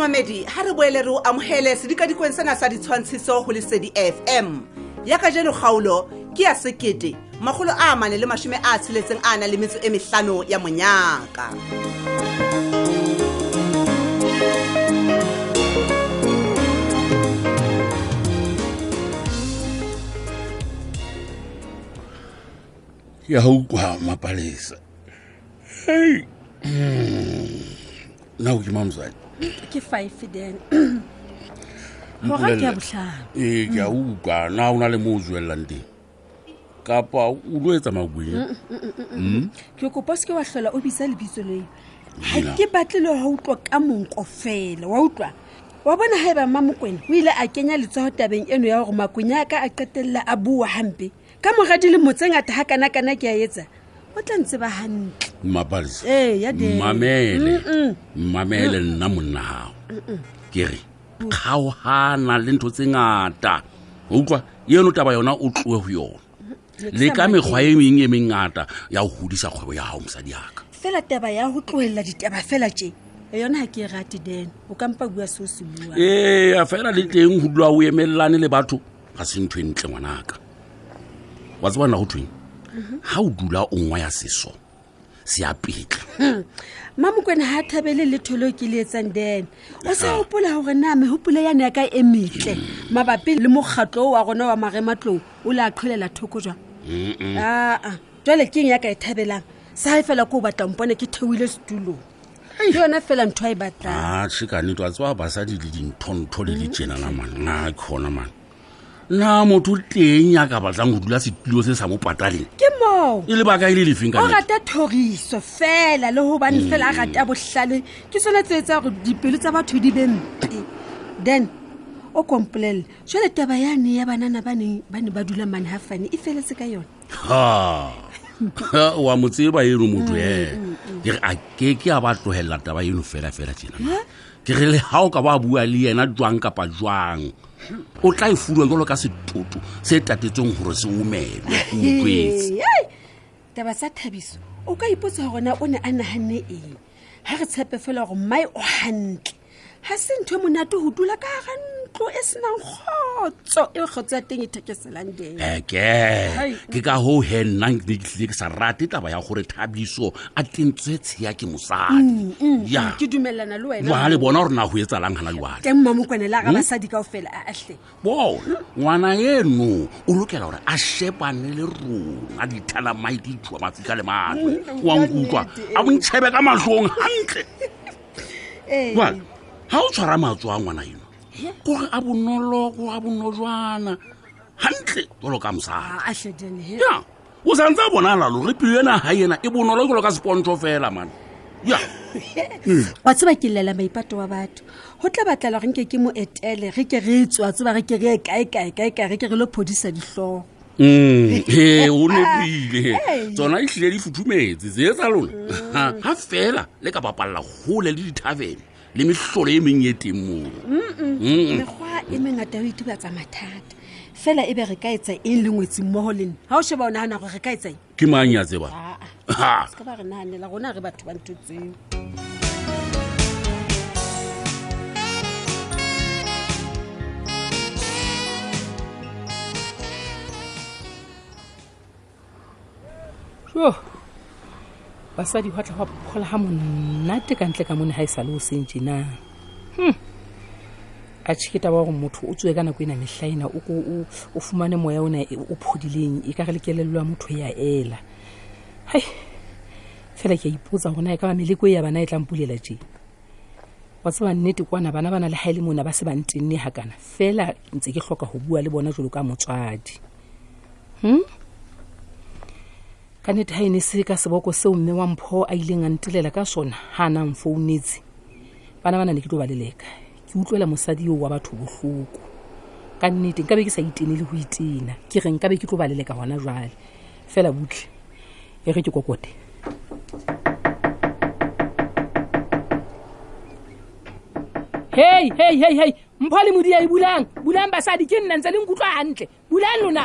momamedi ha re boele re o amogele sedikadikweng sena sa ditshwantshiso go lesedi fm ya ka jeno kgaolo ke ya sekete makgolo a mane le mashome a tsheletseng a na le metso e mehlano ya monyaka ya haukwama palesa Hey. Na o ke mang mosadi? Ke five then. Go ga ke a botlhano. Ee, ke a utlwa. Na o na le mo o tswelelang teng? kapa o lo etsa makweng mm, mm, mm, hmm? ke kopa se ke wa tlhola o bitsa lebitso leo ga ke batle le ga utlwa ka monko fela wa utlwa wa bona ga e ba mmamokwena o ile a kenya letsogo tabeng eno ya gore makwenya a ka a qetelela a bua gampe ka moga dilemo tse ngata ga kana-kana ke a etsa o tla ntse ba gantle mmabalisa ee ya de mamele Mm-mm. mamele nna monna gago ke re kgaogana le ntho tse ngata o utlwa eno taba yona o tloe go yona le ka mekgwa e meng e mengata ya go godisa kgwebo ya gago mosadi yaka fela taba ya go tlogelela ditaba fela tše e yona ga ke e rate den o kampa bua se o se buang ee fela le teng go dula o emelelane le batho ga se ntho e ntle ngwanaka wa tseba nna go thweng ga o dula o nngwa ya seso se a petla Hmm. mamokwena ga a thabele letho leo ke le etsang then o sa gopola gore na megopolo ya ne ya ka e metle mabapi le mokgatlo o wa rona wa marematlong o le a qholela thoko jwang aa jale keng ya ka e thabelang sa e fela ko o batla mpone ke theoile setulong ke yone fela ntho a e batlang a shikane twa tswa basadi le dinthontho le di tjena na man na khona man na motho teng ya ka batlang go dula setulo se sa mo pataleng ke moo e le baka e le lefeng o rata thoriso fela le gobane mm. fela a rata botlhale ke sone tse etsa gore dipelo tsa batho di be mpe then o kompolelele jale taba yane ya banana ba ne ba dula mane ga fane e feletse ka yone wa mo tseba eno motho e ke re a ke ke a ba tlogelela taba eno fela fela tjena ke re le ga o ka ba bua le yena jwang kapa jwang o tla e furwa jalo ka sethoto se tatetseng gore se omelwe utlwetse taba sa thabiso o ka ipotsa gorena o ne a naganne eng ga re tshepe fela gore mmae o gantle ga se ntho e monate go dula ka ga ntlo e senang kgotso e kgotso ya teng e thekeselang deng eke ke ka go he nna ne ke tlile ke sa rate taba ya gore thabiso a tlentswe tsheya ke mosadi mm, mm, ya mm, ke dumelelana le wena wa le bona gore na go e tsalang gana jwale teng mma mokwane la ga hmm? basadi kao fela a atlhe bo ngwana eno o lokela gore a shepane le rona dithalamaiti jwa matsika le matswe wa nkutlwa a bontshebe ka matlhong gantle jale ga o tshwara matso a ngwana eno kore a bonolo ko a bonojwana gantle jalo ka mosadi ya o santse a bonala lore pelo ena ga ena e bonolo jalo ka sepontsho fela mane ya wa tseba ke lela maipato wa batho go tla batlela gore nke ke mo etele re ke re tswa tseba re ke re e kaekaekaekae re ke re lo phodisa ditlhogo Mm, ee o nepile tsona e tlile di futhumetse tseye tsa lona mm. ga fela le ka bapalela gole le dithavene le metlholo e meng e teng moo mekgwa e mengata o itubatsa mathata fela e be re ka etsa e le ngwetsi mmogo le nne ga o sheba o nagana gore re ka etsang ke mang ya tseba ah, ah. ba re naanela rona re batho ba ntho tseo basadi gwa tla gwa kgola ga monate ka ntle ka mone ga e sale o sentšenang hmm. a tšhike taba gore motho o tswe ka nako ena mehla ena o fumane moya o ne o phodileng e ka re lekelelelo ya motho ya ela hai fela ke a ipotsa gona e ka ba meleko e ya bana e tlang pulela je wa tseba nnete kwana bana ba na le ga e le mona ba se ba ntenne ga kana fela ntse ke tlhoka go bua le bona jalo ka motswadi hm ka nete ga e ne se ka seboko seo mme wa mpho a ileng a ntelela ka sona ga a nang founetse bana ba na ne ke tlo ba leleka ke utlwela mosadi yo wa batho bohloko ka nnete nkabe ke sa itene le go itena ke re nkabe ke tlo ba leleka gona jale fela butle e re ke kokote hei hei hei hei mpho le modia e bulang bulang basadi ke nna ntse le nkutlwa gantle bulang lona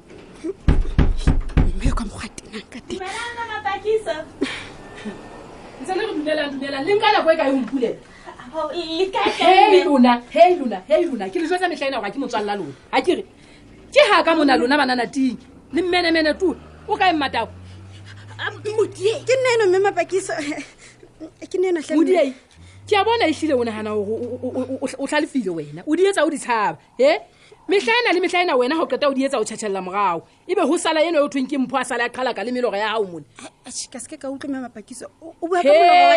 mme yo ka mokgwa tenang ka teng ntse le re dumelang dumelang le nka nako e ka e ompulela hei lona hei lona hei lona ke lejo tsa metlha ena gore ke motswalela lona a ke re ke ga ka mona lona banana ting le mmenemene tu o ka emmatao ke nna eno mme mapakisa ke nna enamodiei ke a bona e tlile o nagana gore o tlhalefile wena o di etsa o di tshaba e mehla ena le mehla ena wena go qeta o di etsa o tšhatšhelela morago ebe go sala eno o thweng ke mpho a sala ya qhalaka le melogo ya gago mone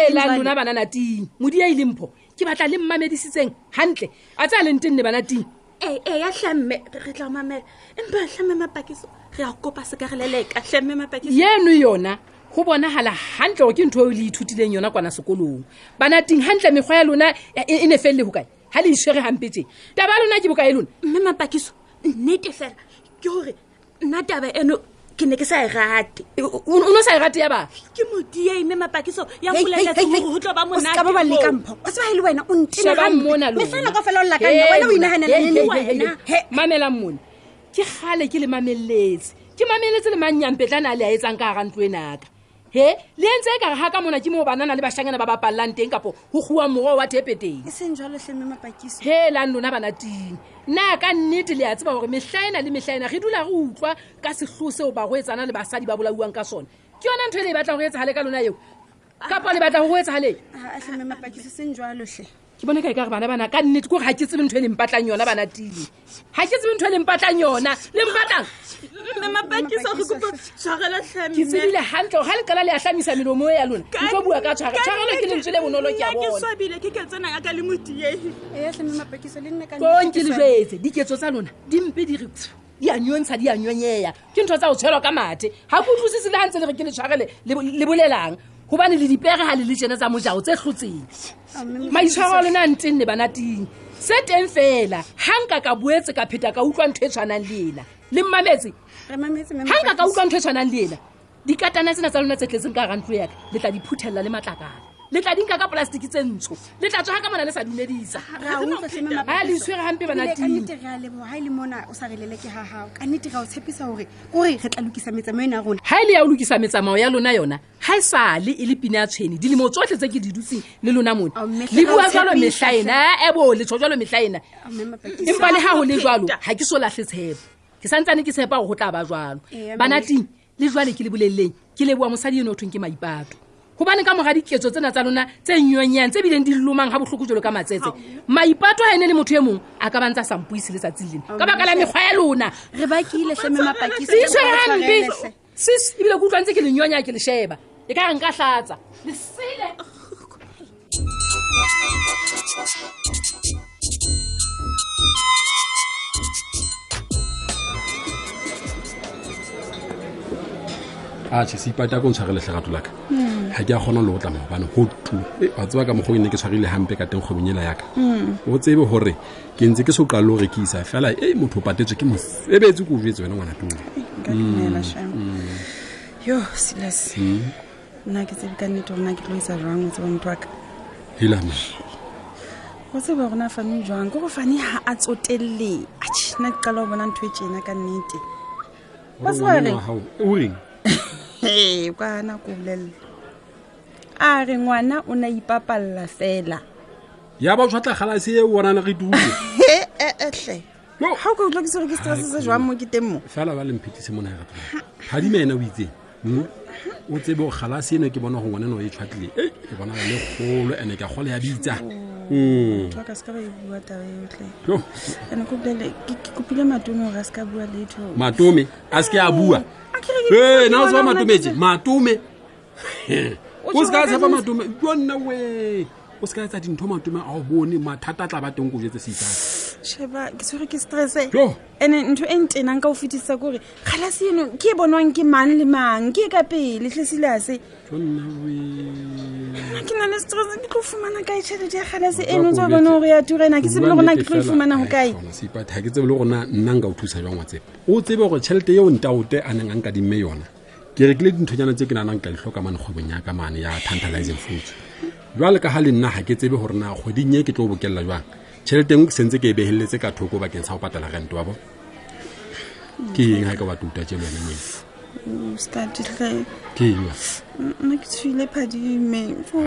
helang lona bana nating modi a ile mpho ke batla le mmamedisitseng gantle a tse a leng teng ne bana ting ee ee ya tlhamme re tla mamela empa ya tlhamme mapakiso re ya kopa se ka re leleka tlhamme mapakiso yeno yona go bonagala gantle gore ke ntho eo le ithutileng yona kwana sekolong banating gantle mekgwa ya lona e, e ne felele go kae ga le iswege gampetse taba ya lona ke bokae lone mme mapakiso nnete fela ke gore nna taba eno ke ne ke sa e rate o ne sa e rate ya ba ke modia ime mapakiso ya boleletse gore go tlo ba monateka ba leka mpho o se ba le wena o ntenegamone fela ka fela o laka nna wena o inaganelele wena mamelang mone ke gale ke le mameletse ke mameletse le mannyampetla ne a le a etsang ka ga ntlo e naka he le entse e kare ga ka mona ke moo banana le bashanyana ba ba palelang teng kapo go goa moroa wa tepeteng e seng jalo tleme mapakiso he lang lona bana ting na ka nnete le ya tseba gore mehlaena le mehlaena re dula re utlwa ka setlho seo ba go etsana le basadi ba bolauwang ka sone ke yona ntho e le e batlang go etsagale ka lona eo kapa le batla go go etsagale tleme mapakiso seng jalo tlhe ke bone ka e ka re bana bana ka nnete ko ga ke tsebe ntho e leng batlang yona bana tile ga ke tsebe ntho e leng batlang yona le mpatlang ke tsebile gantle ga le kala le atlhamisa melomo ya lona ke tlo bua ka tshwara tshwarelo ke lentswe le bonolo ke a bonakong ke le jetse diketso tsa lona dimpe di re di a nyontsha di a nyonyeya ke ntho tsa go tshwerwa ka mathe ga ke utlwisise le ga ntse le re ke le tshwarele le bolelang gobane le dipege ga le le tsene tsa mojago tse tlotseng maitshwaro a lona a nteng ne banating se teng fela ga nka ka boetse ka pheta ka utlwa ntho e tshwanang le ena le mmametse ga nka ka utlwa ntho e tshwanang le ena dikatana tsena tsa lona tse tletseng ka rantlo yaka le tla di phuthelela le matlakala le tla dinka ka polasitiki tse ntsho le tla tsoga ka mona le sa dumedisa a le iswere gampe banatinga e le ya o lokisa metsamao ya lona yona ga e sale e le pine ya tshwene dilemo tsotlhe tse ke di dutseng le lona mone oh, le bua jalo metlha ena ebo letsho jalo metlha ena empa le ga go le jalo ga ke so latlhe tshepo ke santsane ke tshepa gore go tla ba jalo Eya, banating le jwale ke le boleleleng ke leboa mosadi eno o thweng ke maipato gobane ka moga diketso tsena tsa lona tse nnyonyang tse bileng di lomang ga botlhoko jalo ka matsetse maipato ga e ne le motho e mongwe a ka bantse a sampoise letsatsing lena ka baka la mekgwa ya lona re bakile tleme mapakise Re itshwere hampe. sis ebile ke utlwantse ke lenyonya ke le sheba e ka re nka tlatsa lesele ache seipata ko ntshware letlhagato laka ga ke a kgona le go tla maobane go tu wa tseba ka mokgwa o ne ke tshwarile gampe ka teng kgwebong ela yaka o tsebe gore ke ntse ke so qalo re ke isa fela e motho patetse ke mosebetsi ko jetse wena ngwana tona mm, mm. yo silas mm. nna ke tsebe ka nnete rona ke tlo isa jwang o tseba motho waka helama go tseba rona fane jwang ko go fane ga a tsotelele achi nna ke qala go bona ntho e tsena ka nnete wa tseba re o reng ee kwana ko bolelela a re ngwana o ne a ipapalela fela ya ba tshwatla galase e bonana re dule eetlhe ga o ka utlwa ke sego ke stress se jwang mo ke teng mo fela ba lemphetise mo naga ga di maena o itseng hmm? o tsebe o galase eno ke bona go ngwane no e tshwatlile e ke bona le golo ene ke a gole ya bitsa hmm. ka se ka ba e bua taba eotlhe ene ke kopile matome gore a se ka bua letho matome a se ke a bua ee na o tseba matometse matome o se ka tshepa matome jo nna we o se ka etsa dintho matome a o bone mathata a tla ba teng ko jetse seitane sheba ke tshwere ke stresse ene ntho e ntenang ka o fetisa kore kgalase eno ke e bonwang ke mang le mang ke e ka pele tlesilase ke na le stress ke tlo fumana kae tšhelete ya galase eno tsa bone gore ya tura ena ke tsebe le gona ke tlo e fumana go kae ga ke tsebe le gona nna nka o thusa jwang wa tsebe o tsebe gore tšhelete eo ntaote a neng a nkadimme yona ke rekile dinthonyana tse ke nanang ka ditlhoka mane kgwebong ya ka mane ya tantalizing foods jwale ka ga le nna ga ke tsebe gore na kgweding e ke tlo bokelela jwang tšhelete nngwe ke sentse ke e beheletse ka thoko bakeng sa go patala rent wa bo ke eng ga e ka wa tuta tse lone mo ke ewa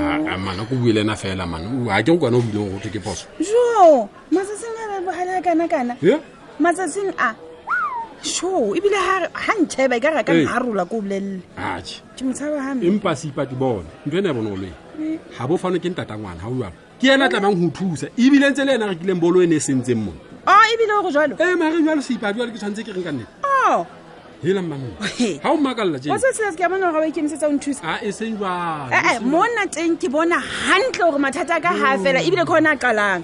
ah, ah, mana ko bue le ena fela mane ga ke go kwana o bileng go thwe ke poso jo matsatsi a kana kana matsatsing a sho ebile ga ntšheba e ka ra ka Ee. nharola ko o bolelele ache ke motshaba ga me empa seipati bone ntho ena e bone ome ga bo fano ke ntata ngwana ga uang ke ena a tlamang go thusa ebile ntse le ena rekileng bolo e ne e sentseng mone o ebile o go jalo ee mare jalo seipati jalo ke tshwanetse ke reng ka nnete o hela mmango He. ga o makalela o jene se sela ke a bona gore ga o ikemisetsa o nthusa a e seng jalo ee mo nna teng ke bona gantle gore mathata a ka ga fela ebile ke one a qalang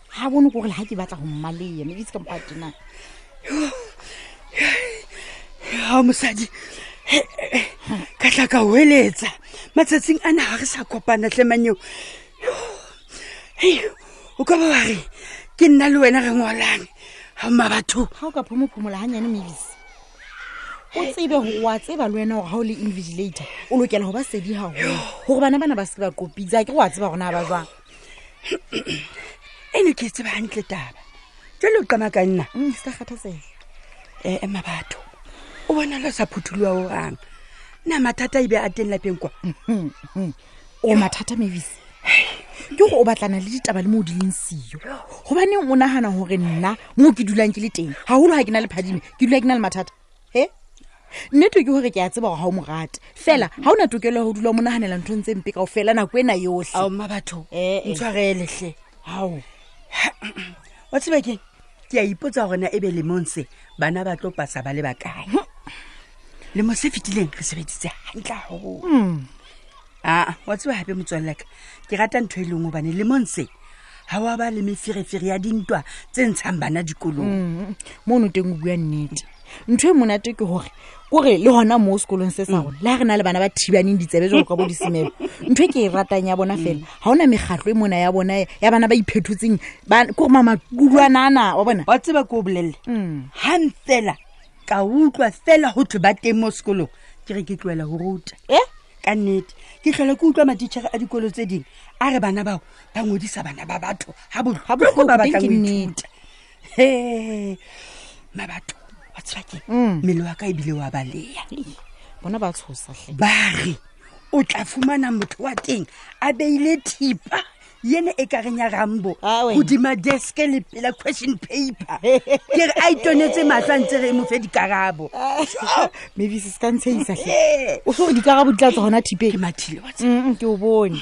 ga bone ko gore ga ke batla go mmaleye mme itse ka mokgwa tena ga mosadi ka tla ka weletsa matsatsing a na ga re sa kopana tlemanyeo o ka ba wa re ke nna le wena re ngwalane ga mma batho ga o ka phomophomola ga nyane mebise o tsebe wa tseba le wena gore ga o le invigilator o lokela go ba sedi gagolo gore bana bana ba se ba kopitsa ke go a tseba gona ba jwang e ne ke tseba gantle taba jalo o qama ka nna mm, se kgathatsega ee eh, mabatho o bona lo sa phuthuloa o gang na mathata e be a teng lapeng kwa mm-hmm, mm-hmm. o mathata mavis ke go o batlana le ditaba le mo o di leng seyo gobaneng o nagana gore nna mo ke dulang ke le teng gagolo ga ke na le phadime ke dula ke na le mathata e nnete ke gore ke a tseba gore ga o morate fela ga o na tokelo ya go dula o mo naganela nthong tse mpe kao fela nako ena yotlhe ao mma batho Eh, eh. ntshwareletlhe ao wa tseba keng ke a ipotsa gorena e be lemong se bana ba tlo pasa ba le bakae lemo se fetileng re sebeditse gantle gagolo aa wa tsewa gape motswaleleka ke rata ntho e lengwe bane le monse ga wa ba le meferefere ya dintwa tse ntshang bana dikolong mm, mo no teng o bua nnete ntho e monate ke gore kore le gona mo sekolong se sa gone le ga re na le bana ba thibaneng ditsebe jo go ka bo disemelo ntho e ke e ratang ya bona fela ga o na megatlho e mona ya bona ya bana ba iphethotseng kore mamakuluanana wa bona wa tseba ko o bolelele gantela mm. ka utlwa fela go thwe ba teng mo sekolong ke re ke tloela go ruta e ka nnete ke tlhole ke utlwa matitšhere a dikolo tse dingwe a re bana bao ba ngwedisa bana ba batho ga botlhoko ba batlang go ithuta he ma batho wa tshwake mm. mmele wa ka ebile wa baleya bona ba tshosatlhe ba re o tla fumana motho wa teng a beile thipa yene e ka reng ya rambo Ah, wena. godima desk le pela question paper ke re a itonetse matlho a ntse re e mo fe dikarabo maybe se se ka ntshegisa tlhe Ee. o se gore dikarabo di tla tsa gona thipeng ke mathile wa tseba. Mm, ke o bone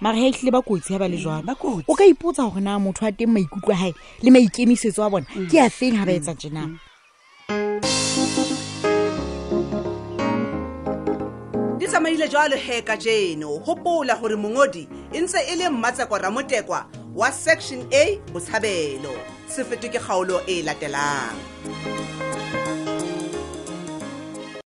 mara ga e tlile ba kotsi ga ba le jalo ba kotsi. o ka ipotsa gore na motho a teng maikutlo a gae le maikemisetso a bona ke a feng ga ba etsa jenang di tsamaile jalo he ka jeno gopola gore mongodi e ntse e le mmatseko ramotekwa wa section a botshabelo se fetwe ke kgaolo e e latelang